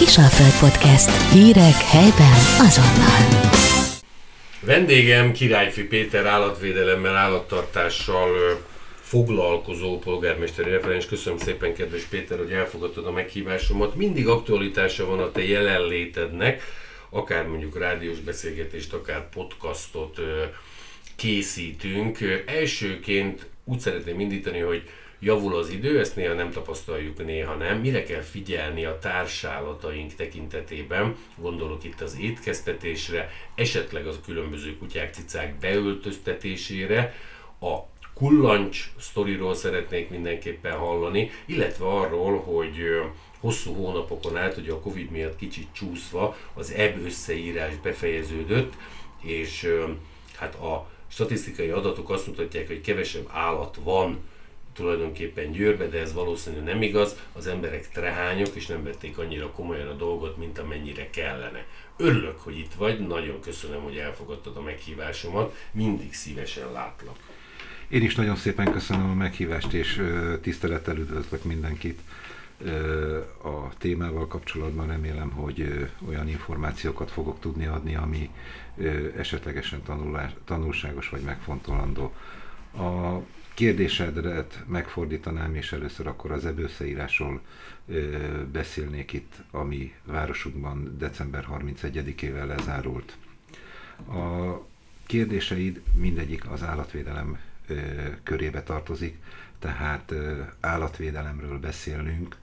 Kisalföld Podcast. Hírek helyben azonnal. Vendégem Királyfi Péter állatvédelemmel, állattartással foglalkozó polgármesteri referens. Köszönöm szépen, kedves Péter, hogy elfogadtad a meghívásomat. Mindig aktualitása van a te jelenlétednek, akár mondjuk rádiós beszélgetést, akár podcastot készítünk. Elsőként úgy szeretném indítani, hogy javul az idő, ezt néha nem tapasztaljuk, néha nem. Mire kell figyelni a társálataink tekintetében, gondolok itt az étkeztetésre, esetleg az különböző kutyák, cicák beöltöztetésére, a kullancs sztoriról szeretnék mindenképpen hallani, illetve arról, hogy hosszú hónapokon át, ugye a Covid miatt kicsit csúszva, az EB összeírás befejeződött, és hát a statisztikai adatok azt mutatják, hogy kevesebb állat van tulajdonképpen Győrbe, de ez valószínűleg nem igaz. Az emberek trehányok, és nem vették annyira komolyan a dolgot, mint amennyire kellene. Örülök, hogy itt vagy, nagyon köszönöm, hogy elfogadtad a meghívásomat, mindig szívesen látlak. Én is nagyon szépen köszönöm a meghívást, és tisztelettel üdvözlök mindenkit a témával kapcsolatban. Remélem, hogy olyan információkat fogok tudni adni, ami esetlegesen tanulás, tanulságos vagy megfontolandó. A kérdésedre megfordítanám, és először akkor az ebőszeírásról beszélnék itt, ami városunkban december 31-ével lezárult. A kérdéseid mindegyik az állatvédelem körébe tartozik, tehát állatvédelemről beszélnünk,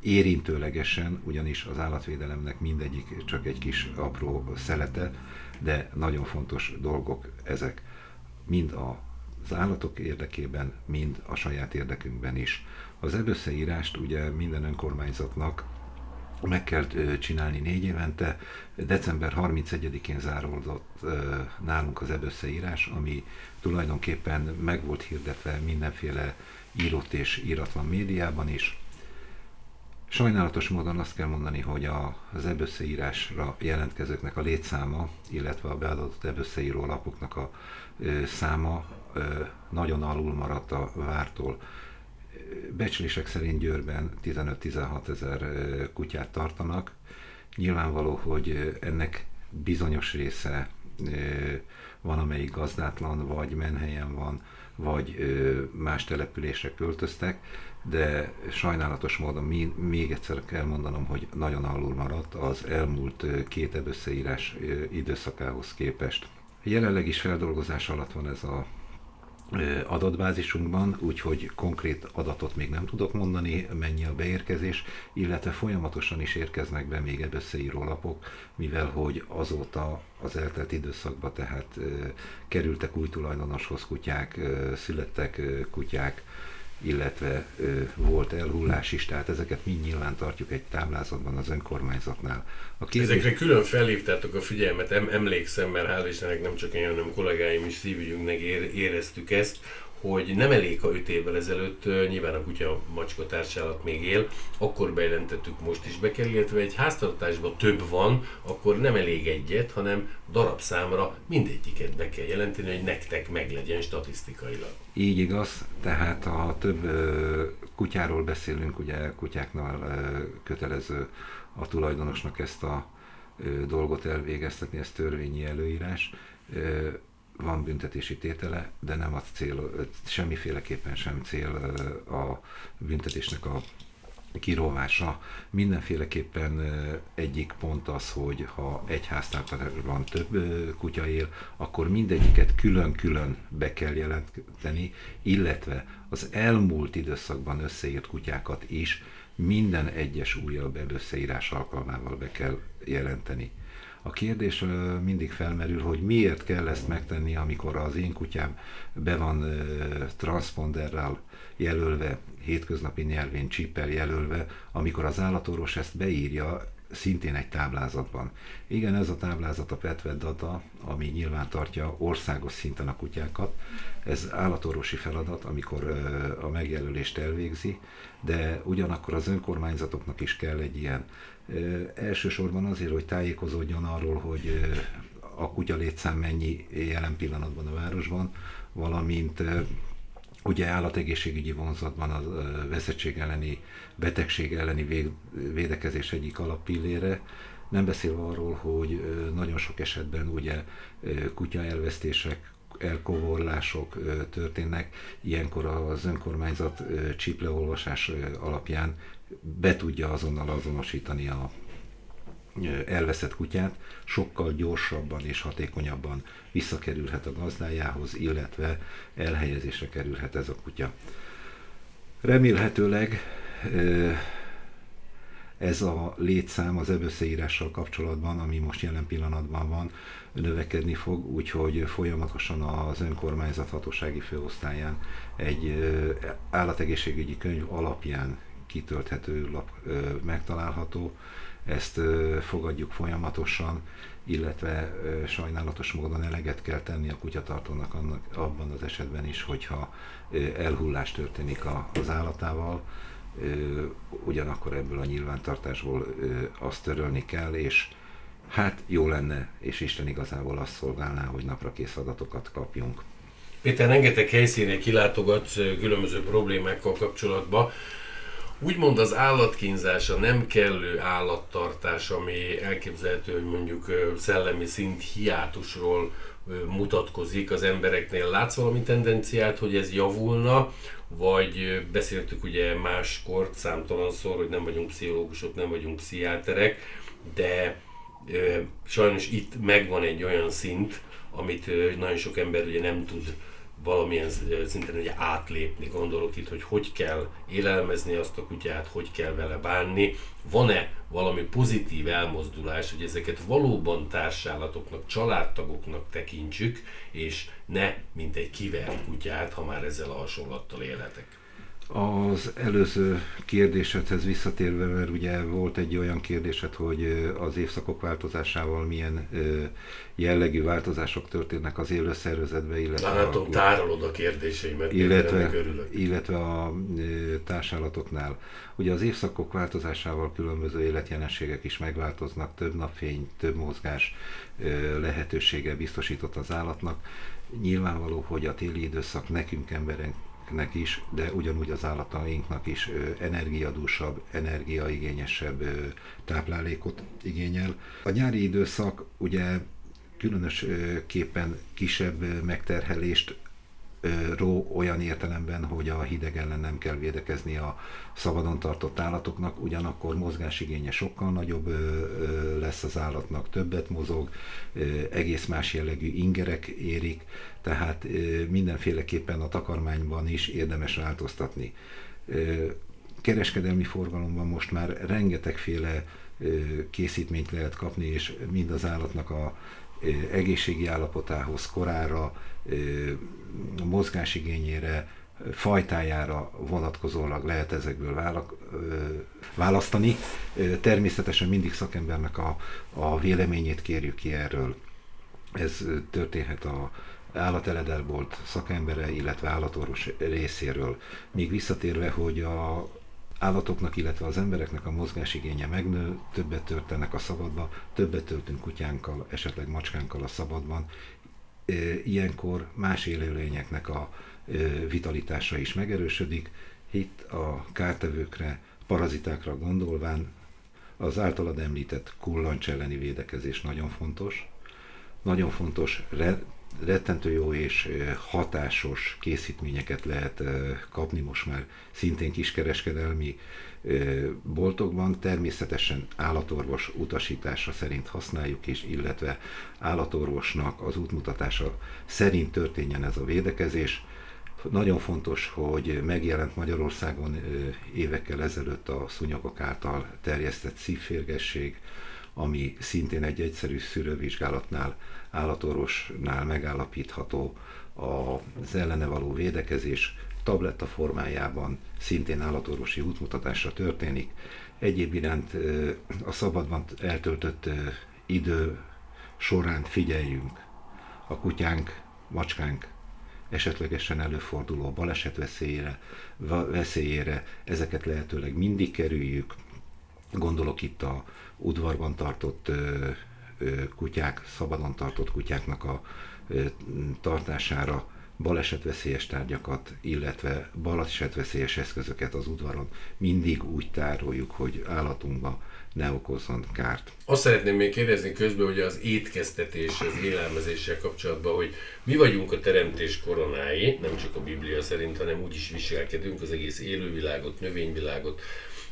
érintőlegesen, ugyanis az állatvédelemnek mindegyik csak egy kis apró szelete, de nagyon fontos dolgok ezek. Mind a az állatok érdekében, mind a saját érdekünkben is. Az ebösszeírást ugye minden önkormányzatnak meg kell csinálni négy évente. December 31-én záródott nálunk az ebösszeírás, ami tulajdonképpen meg volt hirdetve mindenféle írott és íratlan médiában is. Sajnálatos módon azt kell mondani, hogy a, az ebösszeírásra jelentkezőknek a létszáma, illetve a beadott ebösszeíró lapoknak a száma nagyon alul maradt a vártól. Becslések szerint Győrben 15-16 ezer kutyát tartanak. Nyilvánvaló, hogy ennek bizonyos része van, amelyik gazdátlan, vagy menhelyen van, vagy más településre költöztek, de sajnálatos módon még egyszer kell mondanom, hogy nagyon alul maradt az elmúlt két összeírás időszakához képest. Jelenleg is feldolgozás alatt van ez a adatbázisunkban, úgyhogy konkrét adatot még nem tudok mondani, mennyi a beérkezés, illetve folyamatosan is érkeznek be még összeíró lapok, mivel hogy azóta az eltelt időszakban tehát kerültek új tulajdonoshoz kutyák, születtek kutyák, illetve ö, volt elhullás is, tehát ezeket mind nyilván tartjuk egy táblázatban az önkormányzatnál. A kérdés... Ezekre külön felhívtátok a figyelmet, em, emlékszem, mert hál' Istennek nem csak én, hanem kollégáim is szívügyünknek éreztük ezt, hogy nem elég, ha 5 évvel ezelőtt, nyilván a kutya macska társálat még él, akkor bejelentettük, most is be kell, illetve egy háztartásban több van, akkor nem elég egyet, hanem darabszámra mindegyiket be kell jelenteni, hogy nektek meglegyen statisztikailag. Így igaz, tehát ha több kutyáról beszélünk, ugye kutyáknál kötelező a tulajdonosnak ezt a dolgot elvégeztetni, ez törvényi előírás van büntetési tétele, de nem az cél, semmiféleképpen sem cél a büntetésnek a kirovása. Mindenféleképpen egyik pont az, hogy ha egy háztartásban több kutya él, akkor mindegyiket külön-külön be kell jelenteni, illetve az elmúlt időszakban összeírt kutyákat is minden egyes újabb előszeírás alkalmával be kell jelenteni. A kérdés mindig felmerül, hogy miért kell ezt megtenni, amikor az én kutyám be van transponderrel jelölve, hétköznapi nyelvén csíppel jelölve, amikor az állatorvos ezt beírja, szintén egy táblázatban. Igen, ez a táblázat a Petvet data, ami nyilván tartja országos szinten a kutyákat. Ez állatorvosi feladat, amikor a megjelölést elvégzi, de ugyanakkor az önkormányzatoknak is kell egy ilyen Elsősorban azért, hogy tájékozódjon arról, hogy a kutya létszám mennyi jelen pillanatban a városban, valamint ugye állategészségügyi vonzatban a veszettség elleni, betegség elleni védekezés egyik alappillére, nem beszélve arról, hogy nagyon sok esetben ugye kutya elvesztések, elkovorlások történnek, ilyenkor az önkormányzat csipleolvasás alapján be tudja azonnal azonosítani a elveszett kutyát, sokkal gyorsabban és hatékonyabban visszakerülhet a gazdájához, illetve elhelyezésre kerülhet ez a kutya. Remélhetőleg ez a létszám az ebösszeírással kapcsolatban, ami most jelen pillanatban van, növekedni fog, úgyhogy folyamatosan az önkormányzat hatósági főosztályán egy állategészségügyi könyv alapján kitölthető lap megtalálható. Ezt fogadjuk folyamatosan, illetve sajnálatos módon eleget kell tenni a kutyatartónak annak, abban az esetben is, hogyha elhullás történik az állatával, ugyanakkor ebből a nyilvántartásból azt törölni kell, és hát jó lenne, és Isten igazából azt szolgálná, hogy napra kész adatokat kapjunk. Péter, rengeteg helyszínen kilátogat különböző problémákkal kapcsolatban. Úgymond az állatkínzás, a nem kellő állattartás, ami elképzelhető, hogy mondjuk szellemi szint hiátusról mutatkozik az embereknél. Látsz valami tendenciát, hogy ez javulna, vagy beszéltük ugye máskor számtalanszor, hogy nem vagyunk pszichológusok, nem vagyunk pszichiáterek, de sajnos itt megvan egy olyan szint, amit nagyon sok ember ugye nem tud valamilyen szinten ugye átlépni. Gondolok itt, hogy hogy kell élelmezni azt a kutyát, hogy kell vele bánni. Van-e valami pozitív elmozdulás, hogy ezeket valóban társállatoknak, családtagoknak tekintsük, és ne mint egy kivert kutyát, ha már ezzel a hasonlattal élhetek? Az előző kérdésedhez visszatérve, mert ugye volt egy olyan kérdésed, hogy az évszakok változásával milyen jellegű változások történnek az élőszervezetben, illetve Látom, a, tárolod a kérdéseimet, illetve, illetve a társállatoknál. Ugye az évszakok változásával különböző életjelenségek is megváltoznak, több napfény, több mozgás lehetősége biztosított az állatnak. Nyilvánvaló, hogy a téli időszak nekünk emberek embereknek is, de ugyanúgy az állatainknak is energiadúsabb, energiaigényesebb táplálékot igényel. A nyári időszak ugye különösképpen kisebb megterhelést ró olyan értelemben, hogy a hideg ellen nem kell védekezni a szabadon tartott állatoknak, ugyanakkor mozgásigénye sokkal nagyobb lesz az állatnak, többet mozog, egész más jellegű ingerek érik, tehát mindenféleképpen a takarmányban is érdemes változtatni. Kereskedelmi forgalomban most már rengetegféle készítményt lehet kapni, és mind az állatnak a egészségi állapotához, korára, mozgásigényére, fajtájára vonatkozólag lehet ezekből választani. Természetesen mindig szakembernek a, a véleményét kérjük ki erről. Ez történhet a állateledelbolt szakembere, illetve állatorvos részéről. Még visszatérve, hogy a állatoknak, illetve az embereknek a mozgásigénye megnő, többet történnek a szabadba, többet töltünk kutyánkkal, esetleg macskánkkal a szabadban. Ilyenkor más élőlényeknek a vitalitása is megerősödik. Itt a kártevőkre, parazitákra gondolván az általad említett kullancs elleni védekezés nagyon fontos. Nagyon fontos rettentő jó és hatásos készítményeket lehet kapni most már szintén kiskereskedelmi boltokban. Természetesen állatorvos utasítása szerint használjuk is, illetve állatorvosnak az útmutatása szerint történjen ez a védekezés. Nagyon fontos, hogy megjelent Magyarországon évekkel ezelőtt a szúnyogok által terjesztett szívférgesség, ami szintén egy egyszerű szűrővizsgálatnál, állatorvosnál megállapítható az ellene való védekezés tabletta formájában szintén állatorvosi útmutatásra történik. Egyéb iránt a szabadban eltöltött idő során figyeljünk a kutyánk, macskánk esetlegesen előforduló baleset veszélyére, veszélyére, ezeket lehetőleg mindig kerüljük. Gondolok itt a udvarban tartott kutyák, szabadon tartott kutyáknak a tartására, balesetveszélyes tárgyakat, illetve balesetveszélyes eszközöket az udvaron mindig úgy tároljuk, hogy állatunkba ne okozzon kárt. Azt szeretném még kérdezni közben, hogy az étkeztetés, az élelmezéssel kapcsolatban, hogy mi vagyunk a teremtés koronái, nem csak a Biblia szerint, hanem úgy is viselkedünk az egész élővilágot, növényvilágot,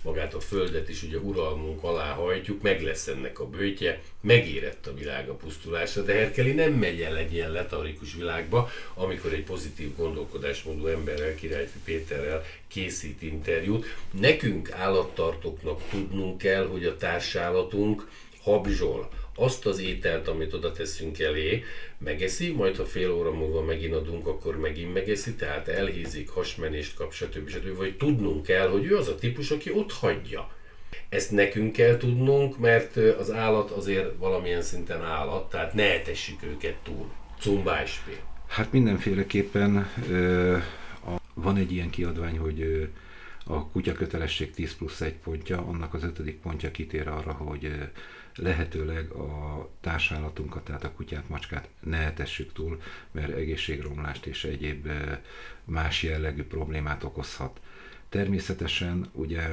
magát a Földet is ugye uralmunk alá hajtjuk, meg lesz ennek a bőtje, megérett a világ a pusztulásra, de Herkeli nem megy el egy ilyen letarikus világba, amikor egy pozitív gondolkodásmódú emberrel, Királyfi Péterrel készít interjút. Nekünk állattartóknak tudnunk kell, hogy a társállatunk habzsol, azt az ételt, amit oda teszünk elé, megeszi, majd ha fél óra múlva megint adunk, akkor megint megeszi, tehát elhízik, hasmenést kap, stb. stb. Vagy tudnunk kell, hogy ő az a típus, aki ott hagyja. Ezt nekünk kell tudnunk, mert az állat azért valamilyen szinten állat, tehát ne etessük őket túl. Zum Beispiel. Hát mindenféleképpen van egy ilyen kiadvány, hogy a kutya kötelesség 10 plusz 1 pontja, annak az ötödik pontja kitér arra, hogy lehetőleg a társállatunkat, tehát a kutyát, macskát ne etessük túl, mert egészségromlást és egyéb más jellegű problémát okozhat. Természetesen ugye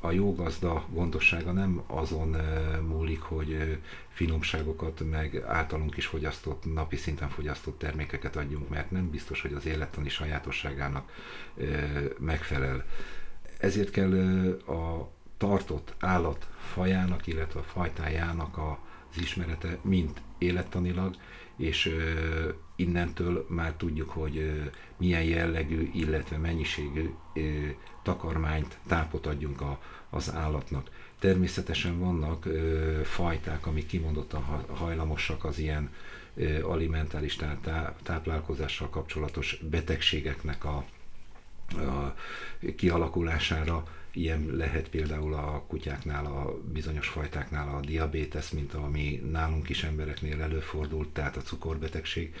a jó gazda gondossága nem azon múlik, hogy finomságokat, meg általunk is fogyasztott, napi szinten fogyasztott termékeket adjunk, mert nem biztos, hogy az élettani sajátosságának megfelel. Ezért kell a tartott állat fajának, illetve a fajtájának az ismerete, mint élettanilag, és ö, innentől már tudjuk, hogy ö, milyen jellegű, illetve mennyiségű ö, takarmányt, tápot adjunk a, az állatnak. Természetesen vannak ö, fajták, amik kimondottan hajlamosak az ilyen ö, alimentális tá, táplálkozással kapcsolatos betegségeknek a, a kialakulására, Ilyen lehet például a kutyáknál, a bizonyos fajtáknál a diabétesz, mint ami nálunk is embereknél előfordult, tehát a cukorbetegség.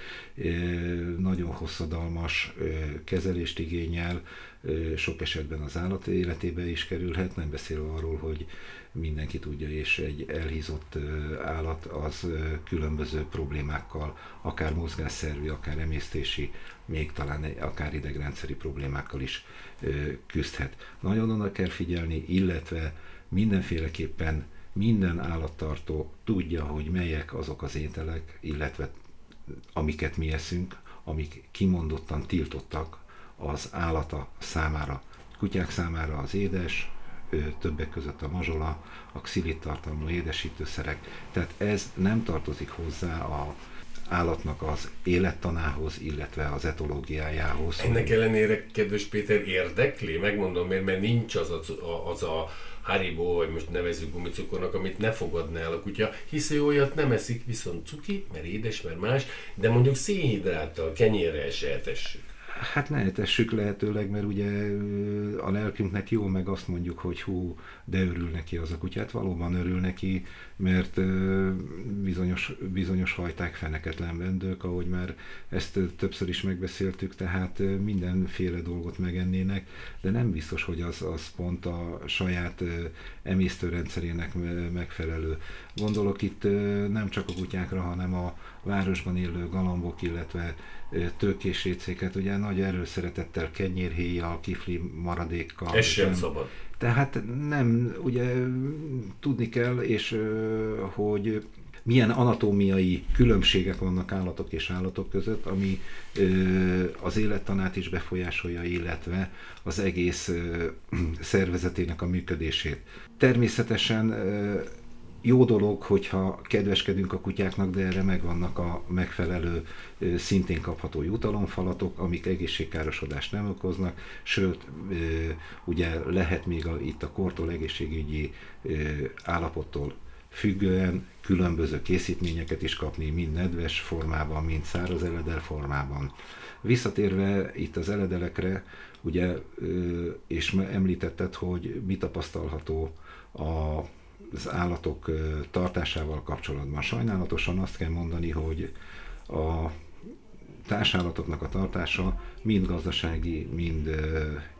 Nagyon hosszadalmas kezelést igényel, sok esetben az állat életébe is kerülhet, nem beszélve arról, hogy mindenki tudja, és egy elhízott állat az különböző problémákkal, akár mozgásszervi, akár emésztési, még talán akár idegrendszeri problémákkal is küzdhet. Nagyon oda kell figyelni, illetve mindenféleképpen minden állattartó tudja, hogy melyek azok az ételek, illetve amiket mi eszünk, amik kimondottan tiltottak az állata számára. Kutyák számára az édes, többek között a mazsola, a xilit tartalmú édesítőszerek, tehát ez nem tartozik hozzá a állatnak az élettanához, illetve az etológiájához. Ennek ellenére, kedves Péter, érdekli? Megmondom miért, mert nincs az a, az a Haribo, vagy most nevezzük gumicukornak, amit ne fogadna el a kutya, hiszen olyat nem eszik, viszont cuki, mert édes, mert más, de mondjuk szénhidráttal, kenyérrel se etessük. Hát ne etessük lehetőleg, mert ugye a lelkünknek jó, meg azt mondjuk, hogy hú, de örül neki az a kutyát, valóban örül neki, mert bizonyos, bizonyos fajták feneketlen vendők, ahogy már ezt többször is megbeszéltük, tehát mindenféle dolgot megennének, de nem biztos, hogy az, az pont a saját emésztőrendszerének megfelelő. Gondolok itt nem csak a kutyákra, hanem a városban élő galambok, illetve tőkés récéket, ugye nagy erőszeretettel kenyérhéjjal, kifli maradékkal. Ez sem szabad. Tehát nem, ugye tudni kell, és hogy milyen anatómiai különbségek vannak állatok és állatok között, ami az élettanát is befolyásolja, illetve az egész szervezetének a működését. Természetesen jó dolog, hogyha kedveskedünk a kutyáknak, de erre megvannak a megfelelő szintén kapható jutalomfalatok, amik egészségkárosodást nem okoznak, sőt, ugye lehet még a, itt a kortól egészségügyi állapottól függően különböző készítményeket is kapni, mind nedves formában, mind száraz eledel formában. Visszatérve itt az eledelekre, ugye, és említetted, hogy mi tapasztalható a az állatok tartásával kapcsolatban. Sajnálatosan azt kell mondani, hogy a társállatoknak a tartása mind gazdasági, mind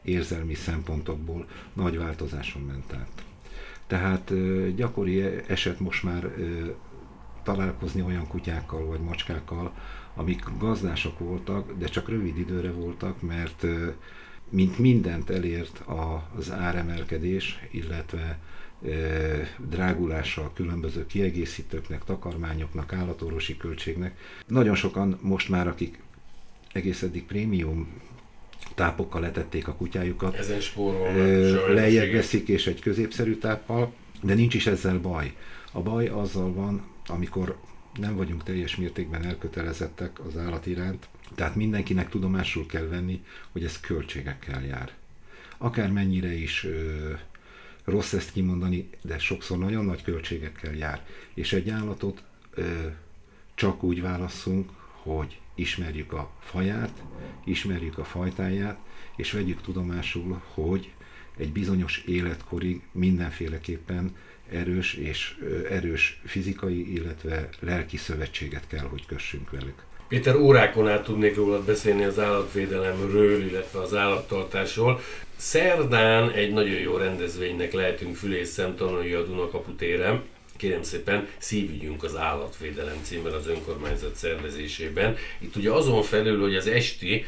érzelmi szempontokból nagy változáson ment át. Tehát gyakori eset most már találkozni olyan kutyákkal vagy macskákkal, amik gazdások voltak, de csak rövid időre voltak, mert mint mindent elért az áremelkedés, illetve drágulása a különböző kiegészítőknek, takarmányoknak, állatorvosi költségnek. Nagyon sokan most már, akik egész eddig prémium tápokkal letették a kutyájukat, Ezen lejjebb veszik és egy középszerű táppal, de nincs is ezzel baj. A baj azzal van, amikor nem vagyunk teljes mértékben elkötelezettek az állat iránt, tehát mindenkinek tudomásul kell venni, hogy ez költségekkel jár. Akár mennyire is ö, rossz ezt kimondani, de sokszor nagyon nagy költségekkel jár. És egy állatot ö, csak úgy válasszunk, hogy ismerjük a faját, ismerjük a fajtáját, és vegyük tudomásul, hogy egy bizonyos életkorig mindenféleképpen erős és erős fizikai, illetve lelki szövetséget kell, hogy kössünk velük. Péter, órákon át tudnék rólad beszélni az állatvédelemről, illetve az állattartásról. Szerdán egy nagyon jó rendezvénynek lehetünk fülész szemtanulói a Dunakapu téren. Kérem szépen, szívügyünk az állatvédelem címmel az önkormányzat szervezésében. Itt ugye azon felül, hogy az esti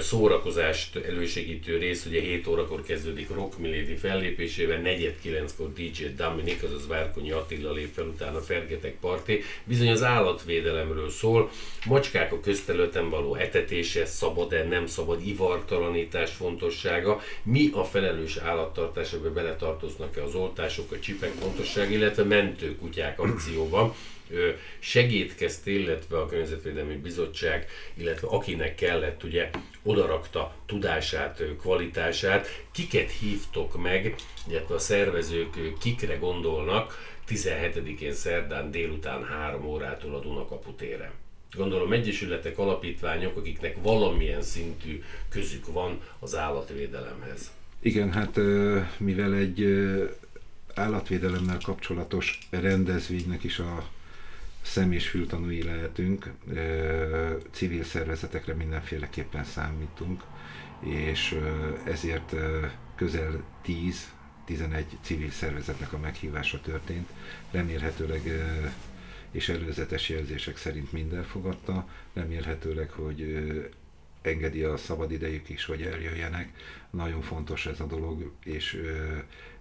szórakozást elősegítő rész, ugye 7 órakor kezdődik Rock Milady fellépésével, 4-9-kor DJ Dominik, azaz Várkonyi Attila lép fel, utána Fergetek Parti. Bizony az állatvédelemről szól, macskák a közterületen való etetése, szabad-e, nem szabad, ivartalanítás fontossága, mi a felelős állattartás, ebbe beletartoznak-e az oltások, a csipek fontossága, illetve mentőkutyák akcióban segítkezt, illetve a Környezetvédelmi Bizottság, illetve akinek kellett, ugye odarakta tudását, kvalitását, kiket hívtok meg, illetve a szervezők kikre gondolnak 17-én szerdán délután 3 órától a Dunakapu téren. Gondolom egyesületek, alapítványok, akiknek valamilyen szintű közük van az állatvédelemhez. Igen, hát mivel egy állatvédelemmel kapcsolatos rendezvénynek is a szem- és fültanúi lehetünk, civil szervezetekre mindenféleképpen számítunk, és ezért közel 10-11 civil szervezetnek a meghívása történt. Remélhetőleg és előzetes jelzések szerint minden fogadta, remélhetőleg, hogy engedi a szabadidejük is, hogy eljöjjenek. Nagyon fontos ez a dolog, és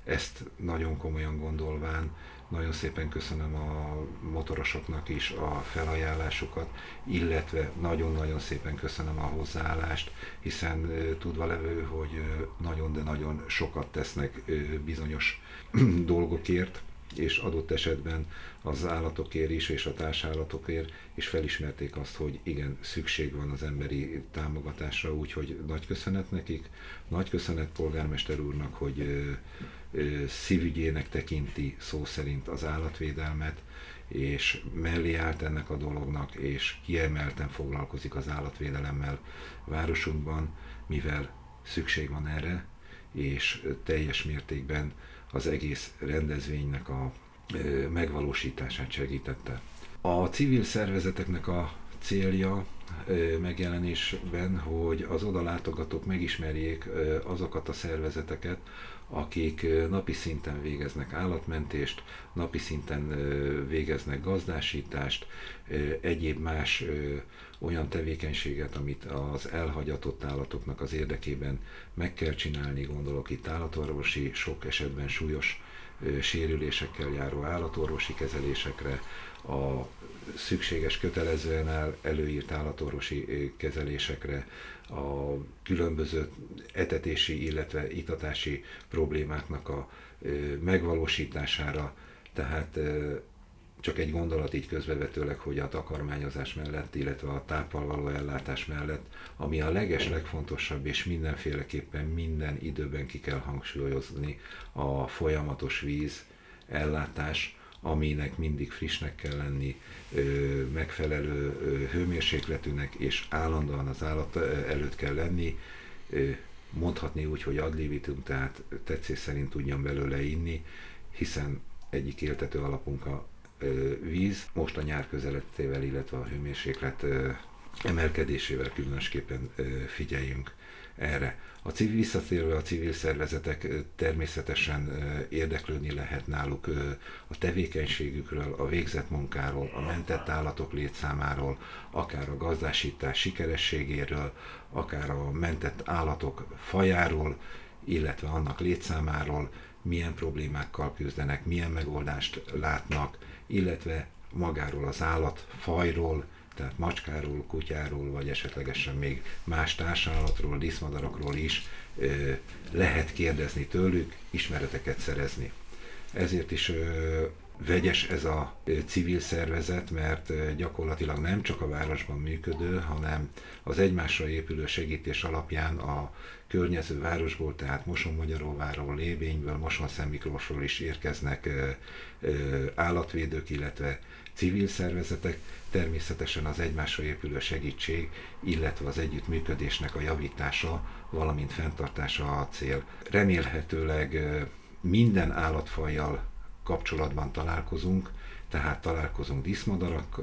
ezt nagyon komolyan gondolván nagyon szépen köszönöm a motorosoknak is a felajánlásukat, illetve nagyon-nagyon szépen köszönöm a hozzáállást, hiszen tudva levő, hogy nagyon, de nagyon sokat tesznek bizonyos dolgokért, és adott esetben az állatokért is, és a társállatokért, és felismerték azt, hogy igen, szükség van az emberi támogatásra, úgyhogy nagy köszönet nekik, nagy köszönet polgármester úrnak, hogy szívügyének tekinti szó szerint az állatvédelmet, és mellé állt ennek a dolognak, és kiemelten foglalkozik az állatvédelemmel városunkban, mivel szükség van erre, és teljes mértékben az egész rendezvénynek a megvalósítását segítette. A civil szervezeteknek a célja megjelenésben, hogy az odalátogatók megismerjék azokat a szervezeteket, akik napi szinten végeznek állatmentést, napi szinten végeznek gazdásítást, egyéb más olyan tevékenységet, amit az elhagyatott állatoknak az érdekében meg kell csinálni, gondolok itt állatorvosi, sok esetben súlyos sérülésekkel járó állatorvosi kezelésekre, a szükséges kötelezően el, előírt állatorvosi kezelésekre, a különböző etetési, illetve itatási problémáknak a megvalósítására, tehát csak egy gondolat így közbevetőleg, hogy a takarmányozás mellett, illetve a táppal való ellátás mellett, ami a leges legfontosabb, és mindenféleképpen minden időben ki kell hangsúlyozni a folyamatos víz ellátás, aminek mindig frissnek kell lenni, megfelelő hőmérsékletűnek, és állandóan az állat előtt kell lenni, mondhatni úgy, hogy adlivitum, tehát tetszés szerint tudjon belőle inni, hiszen egyik éltető alapunk a víz. Most a nyár közelettével, illetve a hőmérséklet emelkedésével különösképpen figyeljünk erre. A civil, visszatérve a civil szervezetek természetesen érdeklődni lehet náluk a tevékenységükről, a végzett munkáról, a mentett állatok létszámáról, akár a gazdásítás sikerességéről, akár a mentett állatok fajáról, illetve annak létszámáról, milyen problémákkal küzdenek, milyen megoldást látnak, illetve magáról az állatfajról, tehát macskáról, kutyáról, vagy esetlegesen még más társállatról, díszmadarakról is lehet kérdezni tőlük, ismereteket szerezni. Ezért is vegyes ez a civil szervezet, mert gyakorlatilag nem csak a városban működő, hanem az egymásra épülő segítés alapján a környező városból, tehát Moson-Magyaróváról, Lébényből, Moson-Szentmiklósról is érkeznek állatvédők, illetve civil szervezetek, természetesen az egymásra épülő segítség, illetve az együttműködésnek a javítása, valamint fenntartása a cél. Remélhetőleg minden állatfajjal kapcsolatban találkozunk, tehát találkozunk díszmadarak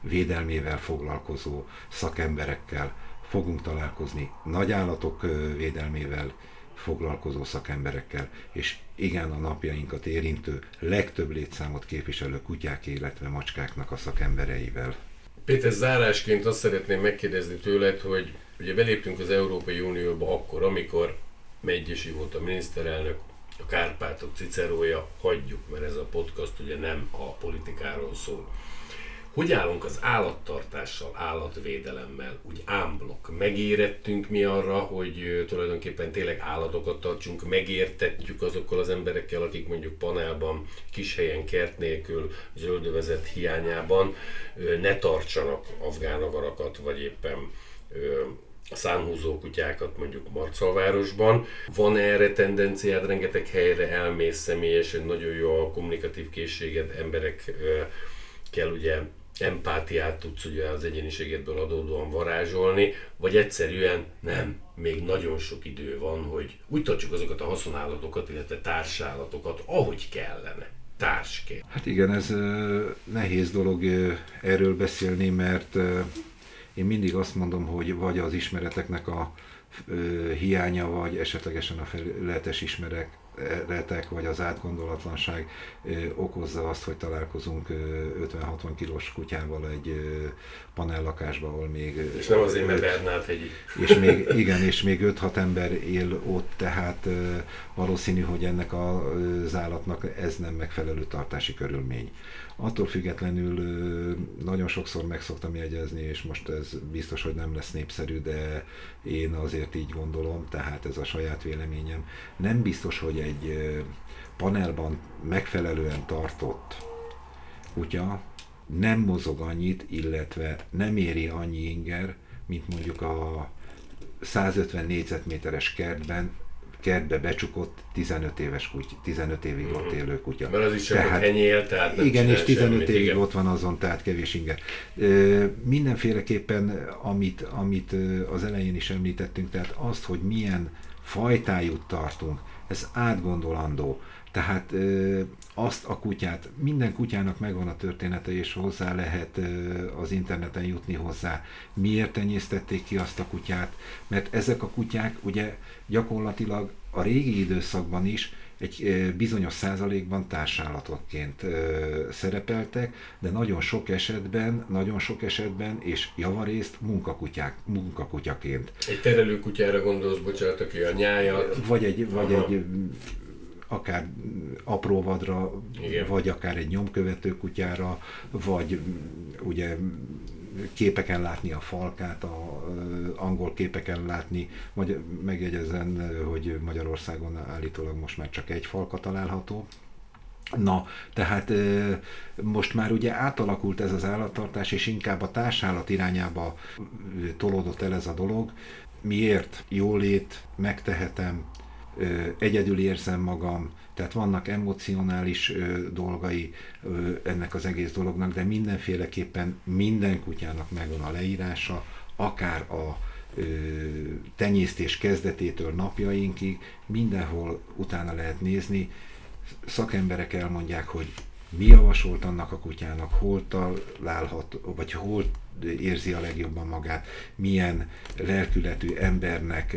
védelmével foglalkozó szakemberekkel, fogunk találkozni nagyállatok védelmével foglalkozó szakemberekkel, és igen a napjainkat érintő legtöbb létszámot képviselő kutyák, illetve macskáknak a szakembereivel. Péter, zárásként azt szeretném megkérdezni tőled, hogy ugye beléptünk az Európai Unióba akkor, amikor Megyesi volt a miniszterelnök, a Kárpátok Cicerója, hagyjuk, mert ez a podcast ugye nem a politikáról szól. Hogy állunk az állattartással, állatvédelemmel, úgy ámblok? Megérettünk mi arra, hogy tulajdonképpen tényleg állatokat tartsunk, megértetjük azokkal az emberekkel, akik mondjuk panelban, kis helyen, kert nélkül, zöldövezet hiányában ne tartsanak afgánagarakat, vagy éppen szánhúzó kutyákat mondjuk Marcalvárosban. Van erre tendenciád, rengeteg helyre elmész személyesen, nagyon jó a kommunikatív készséged, emberek kell ugye empátiát tudsz ugye az egyéniségedből adódóan varázsolni, vagy egyszerűen nem, még nagyon sok idő van, hogy úgy tartsuk azokat a haszonállatokat, illetve társállatokat, ahogy kellene társként. Hát igen, ez nehéz dolog erről beszélni, mert én mindig azt mondom, hogy vagy az ismereteknek a hiánya, vagy esetlegesen a felületes ismerek, retek vagy az átgondolatlanság okozza azt, hogy találkozunk 50-60 kilós kutyával egy panellakásban, ahol még... És nem azért, mert Bernát hegyi. És még, igen, és még 5-6 ember él ott, tehát valószínű, hogy ennek az állatnak ez nem megfelelő tartási körülmény. Attól függetlenül nagyon sokszor meg szoktam jegyezni, és most ez biztos, hogy nem lesz népszerű, de én azért így gondolom, tehát ez a saját véleményem. Nem biztos, hogy egy panelban megfelelően tartott kutya nem mozog annyit, illetve nem éri annyi inger, mint mondjuk a 150 négyzetméteres kertben kertbe becsukott 15 éves kutya, 15 évig ott mhm. élő kutya. Mert az is csak tehát, tehát nem Igen, és 15 semmit, évig igen. ott van azon, tehát kevés inger. Mindenféleképpen, amit, amit az elején is említettünk, tehát azt, hogy milyen fajtájút tartunk, ez átgondolandó. Tehát ö, azt a kutyát, minden kutyának megvan a története, és hozzá lehet ö, az interneten jutni hozzá. Miért tenyésztették ki azt a kutyát? Mert ezek a kutyák ugye gyakorlatilag a régi időszakban is egy bizonyos százalékban társállatokként szerepeltek, de nagyon sok esetben, nagyon sok esetben, és javarészt munkakutyák, munkakutyaként. Egy terelő kutyára gondolsz, bocsánat, aki a nyájat. Vagy egy, vagy egy akár apró vadra, Igen. vagy akár egy nyomkövető kutyára, vagy ugye képeken látni a falkát, a angol képeken látni, vagy megjegyezzen, hogy Magyarországon állítólag most már csak egy falka található. Na, tehát most már ugye átalakult ez az állattartás, és inkább a társállat irányába tolódott el ez a dolog. Miért? Jólét, megtehetem, egyedül érzem magam, tehát vannak emocionális dolgai ennek az egész dolognak, de mindenféleképpen minden kutyának megvan a leírása, akár a tenyésztés kezdetétől napjainkig, mindenhol utána lehet nézni, szakemberek elmondják, hogy mi javasolt annak a kutyának, hol találhat, vagy hol érzi a legjobban magát, milyen lelkületű embernek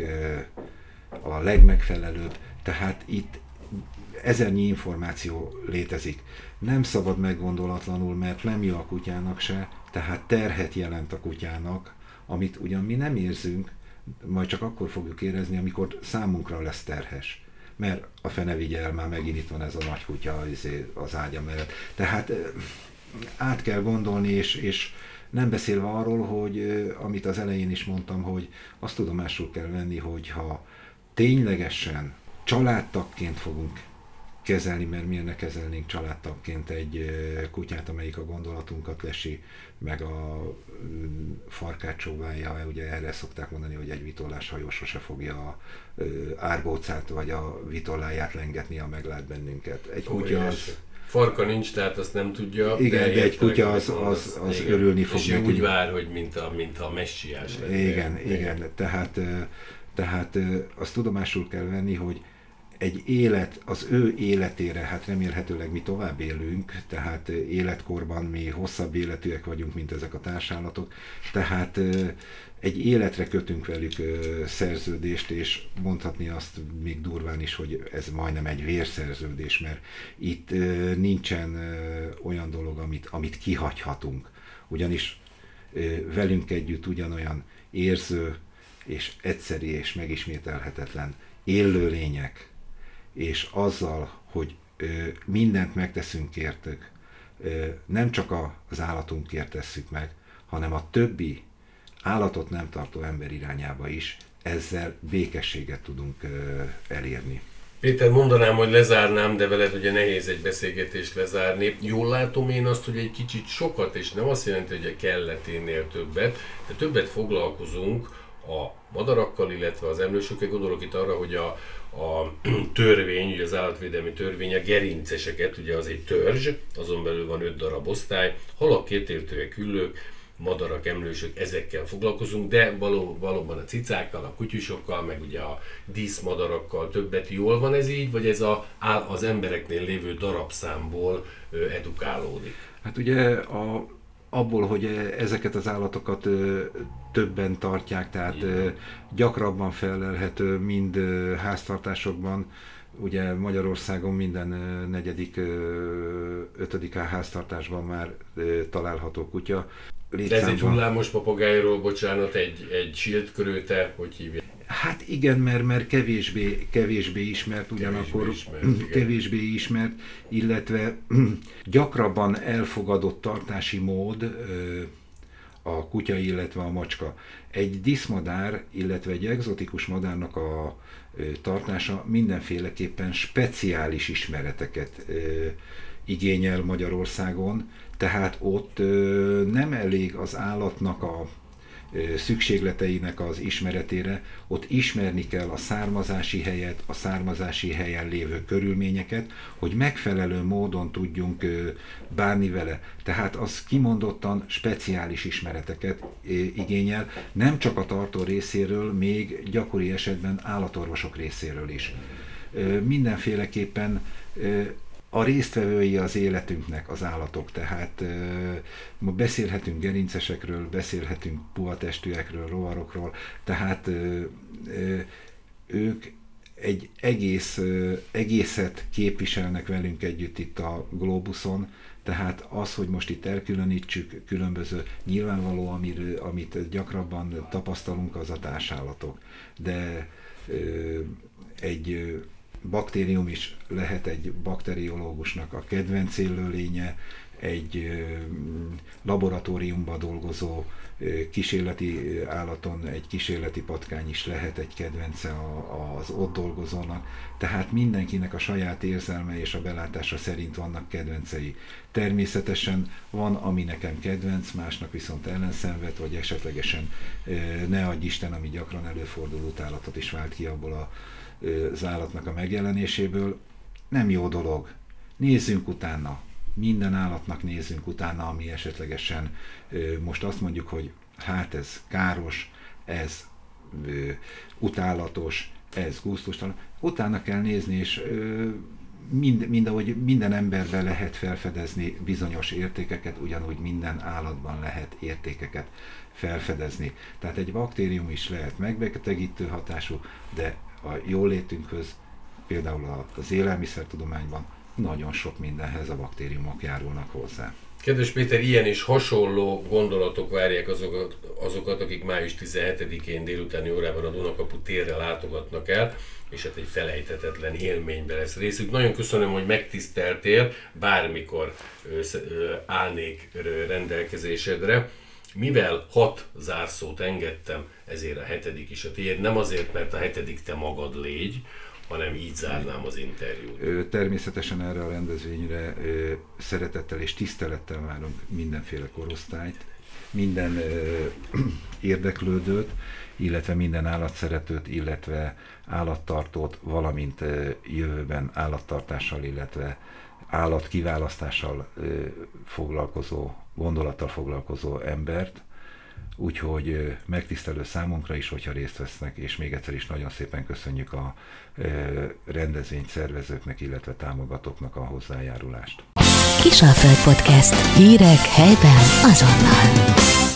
a legmegfelelőbb. Tehát itt ezernyi információ létezik. Nem szabad meggondolatlanul, mert nem jó a kutyának se, tehát terhet jelent a kutyának, amit ugyan mi nem érzünk, majd csak akkor fogjuk érezni, amikor számunkra lesz terhes. Mert a fene vigye el, már megint itt van ez a nagy kutya izé, az ágya mellett. Tehát át kell gondolni, és, és nem beszélve arról, hogy amit az elején is mondtam, hogy azt tudomásul kell venni, hogy ha ténylegesen családtagként fogunk kezelni, mert miért ne kezelnénk családtagként egy kutyát, amelyik a gondolatunkat lesi, meg a mm, farkát csóválja, ugye erre szokták mondani, hogy egy vitollás hajó sose fogja a árbócát vagy a vitolláját lengetni, ha meglát bennünket. Egy kutya az, Farka nincs, tehát azt nem tudja. Igen, de, de egy kutya az, az, az igen. örülni fog És neki. úgy vár, hogy mint a, mint a messiás. Igen, igen, igen. Tehát, tehát azt tudomásul kell venni, hogy egy élet, az ő életére, hát remélhetőleg mi tovább élünk, tehát életkorban mi hosszabb életűek vagyunk, mint ezek a társállatok, tehát egy életre kötünk velük szerződést, és mondhatni azt még durván is, hogy ez majdnem egy vérszerződés, mert itt nincsen olyan dolog, amit, amit kihagyhatunk. Ugyanis velünk együtt ugyanolyan érző, és egyszerű és megismételhetetlen élőlények, és azzal, hogy mindent megteszünk értük, nem csak az állatunkért tesszük meg, hanem a többi állatot nem tartó ember irányába is, ezzel békességet tudunk elérni. Péter, mondanám, hogy lezárnám, de veled ugye nehéz egy beszélgetést lezárni. Jól látom én azt, hogy egy kicsit sokat, és nem azt jelenti, hogy a kelleténél többet, de többet foglalkozunk a madarakkal, illetve az emlősökkel. Gondolok itt arra, hogy a, a törvény, ugye az állatvédelmi törvény a gerinceseket, ugye az egy törzs, azon belül van öt darab osztály, halak, kétértőek, üllők, madarak, emlősök, ezekkel foglalkozunk, de való, valóban a cicákkal, a kutyusokkal, meg ugye a díszmadarakkal többet jól van ez így, vagy ez a, az embereknél lévő darabszámból edukálódik? Hát ugye a, abból, hogy ezeket az állatokat többen tartják, tehát Igen. gyakrabban felelhető mind háztartásokban, ugye Magyarországon minden negyedik, ötödik háztartásban már található kutya létszámban. De ez egy hullámos papagájról, bocsánat, egy, egy siltkörőte, hogy hívják? Hát igen, mert, mert kevésbé, kevésbé ismert, ugyanakkor kevésbé ismert, kevésbé ismert, illetve gyakrabban elfogadott tartási mód a kutya, illetve a macska. Egy diszmadár, illetve egy egzotikus madárnak a tartása mindenféleképpen speciális ismereteket igényel Magyarországon, tehát ott nem elég az állatnak a szükségleteinek az ismeretére, ott ismerni kell a származási helyet, a származási helyen lévő körülményeket, hogy megfelelő módon tudjunk bánni vele. Tehát az kimondottan speciális ismereteket igényel, nem csak a tartó részéről, még gyakori esetben állatorvosok részéről is. Mindenféleképpen a résztvevői az életünknek az állatok, tehát ma beszélhetünk gerincesekről, beszélhetünk puhatestűekről, rovarokról, tehát ők egy egész, egészet képviselnek velünk együtt itt a globuson, tehát az, hogy most itt elkülönítsük különböző, nyilvánvaló, amiről, amit gyakrabban tapasztalunk, az a társállatok. De egy baktérium is lehet egy bakteriológusnak a kedvenc élőlénye, egy laboratóriumban dolgozó kísérleti állaton egy kísérleti patkány is lehet egy kedvence az ott dolgozónak, tehát mindenkinek a saját érzelme és a belátása szerint vannak kedvencei. Természetesen van, ami nekem kedvenc, másnak viszont ellenszenvet, vagy esetlegesen ne adj Isten, ami gyakran előfordul, utálatot is vált ki abból a az állatnak a megjelenéséből, nem jó dolog. Nézzünk utána. Minden állatnak nézzünk utána, ami esetlegesen most azt mondjuk, hogy hát ez káros, ez utálatos, ez gusztustalan. Utána kell nézni, és mind, mind ahogy minden emberben lehet felfedezni bizonyos értékeket, ugyanúgy minden állatban lehet értékeket felfedezni. Tehát egy baktérium is lehet megbetegítő hatású, de a jólétünkhöz, például az élelmiszertudományban nagyon sok mindenhez a baktériumok járulnak hozzá. Kedves Péter, ilyen és hasonló gondolatok várják azokat, azokat akik május 17-én délutáni órában a Dunakapu térre látogatnak el, és hát egy felejtetetlen élménybe lesz részük. Nagyon köszönöm, hogy megtiszteltél, bármikor állnék rendelkezésedre. Mivel hat zárszót engedtem, ezért a hetedik is a tiéd. Nem azért, mert a hetedik te magad légy, hanem így zárnám az interjút. Természetesen erre a rendezvényre szeretettel és tisztelettel várunk mindenféle korosztályt, minden érdeklődőt, illetve minden állatszeretőt, illetve állattartót, valamint jövőben állattartással, illetve állatkiválasztással foglalkozó, gondolattal foglalkozó embert, úgyhogy megtisztelő számunkra is, hogyha részt vesznek, és még egyszer is nagyon szépen köszönjük a rendezvény szervezőknek, illetve támogatóknak a hozzájárulást. Kisalföld Podcast. Hírek helyben azonnal.